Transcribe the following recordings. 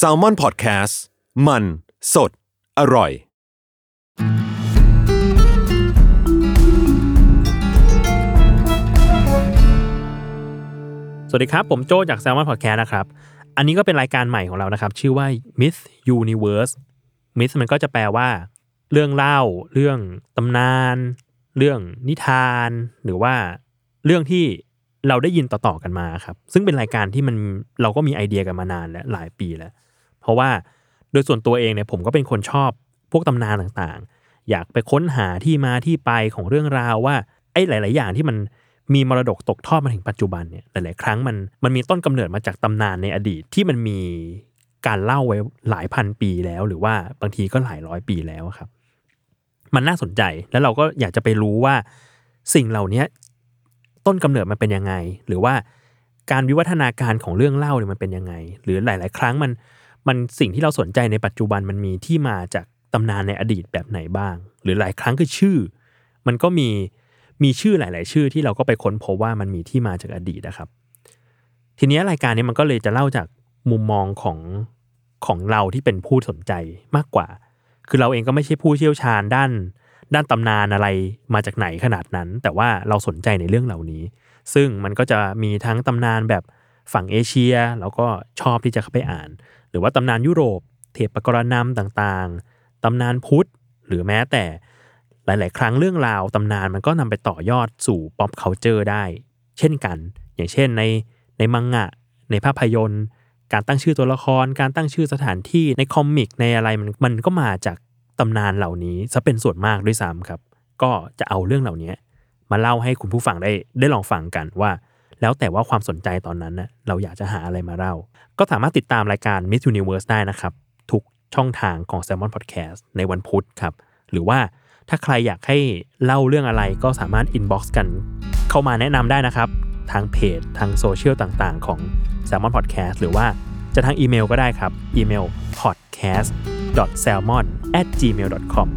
s a l ม o n PODCAST มัน สด อร่อย สวัสดีครับ ผมโจจาก Salmon Podcast นะครับ อันนี้ก็เป็นรายการใหม่ของเรานะครับ ชื่อว่า Myth Universe Myth มันก็จะแปลว่า เรื่องเล่า เรื่องตำนาน เรื่องนิทาน หรือว่าเรื่องที่ เราได้ยินต่อๆกันมาครับ ซึ่งเป็นรายการที่มันเราก็มีไอเดียกันมานานแล้วหลายปีแล้ว เพราะว่าโดยส่วนตัวเองเนี่ยผมก็เป็นคนชอบพวกตำนานต่างๆ อยากไปค้นหาที่มาที่ไปของเรื่องราวว่าไอ้หลาย ๆ อย่างที่มันมีมรดกตกทอดมาถึงปัจจุบันเนี่ยหลาย ๆ ครั้งมันมันมีต้นกำเนิดมาจากตำนานในอดีตที่มันมีการเล่าไว้หลายพันปีแล้ว หรือว่าบางทีก็หลายร้อยปีแล้วครับ มันน่าสนใจแล้วเราก็อยากจะไปรู้ว่าสิ่งเหล่านี้ ต้นกำเนิดมันเป็นยังไง หรือว่าการวิวัฒนาการของเรื่องเล่าเนี่ยมันเป็นยังไง หรือหลาย ๆ ครั้งมันมันสิ่งที่เราสนใจในปัจจุบันมันมีที่มาจากตำนานในอดีตแบบไหนบ้าง หรือหลายครั้งคือชื่อ มันก็มีมีชื่อหลาย ๆ ชื่อที่เราก็ไปค้นพบว่ามันมีที่มาจากอดีตนะครับ ทีนี้รายการนี้มันก็เลยจะเล่าจากมุมมองของของเราที่เป็นผู้สนใจมากกว่า คือเราเองก็ไม่ใช่ผู้เชี่ยวชาญด้าน ด้านตำนานอะไรมาจากไหนขนาดนั้น แต่ว่าเราสนใจในเรื่องเหล่านี้ ซึ่งมันก็จะมีทั้งตำนานแบบฝั่งเอเชีย แล้วก็ชอบที่จะเข้าไปอ่าน หรือว่าตำนานยุโรป เทพกรณำต่างๆ ตำนานพุทธ หรือแม้แต่หลาย ๆ ครั้งเรื่องราวตำนานมันก็นำไปต่อยอดสู่ pop culture ได้ เช่นกัน อย่างเช่นในในมังงะ ในภาพยนตร์ การตั้งชื่อตัวละคร การตั้งชื่อสถานที่ในคอมิกในอะไรมันมันก็มาจาก ตำนานเหล่านี้ซะเป็นส่วนมากด้วยซ้ำครับ ก็จะเอาเรื่องเหล่านี้มาเล่าให้คุณผู้ฟังได้ได้ลองฟังกันว่า แล้วแต่ว่าความสนใจตอนนั้นนะเราอยากจะหาอะไรมาเล่า ก็สามารถติดตามรายการ Miss Universe ได้นะครับ ทุกช่องทางของ Salmon Podcast ในวันพุธครับ หรือว่าถ้าใครอยากให้เล่าเรื่องอะไรก็สามารถ inbox กัน เข้ามาแนะนำได้นะครับ ทางเพจทางโซเชียลต่างๆ ของ Salmon Podcast หรือว่าจะทางอีเมลก็ได้ครับ อีเมล podcast salmon gmail com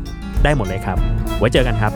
ได้หมดเลยครับ ไว้เจอกันครับ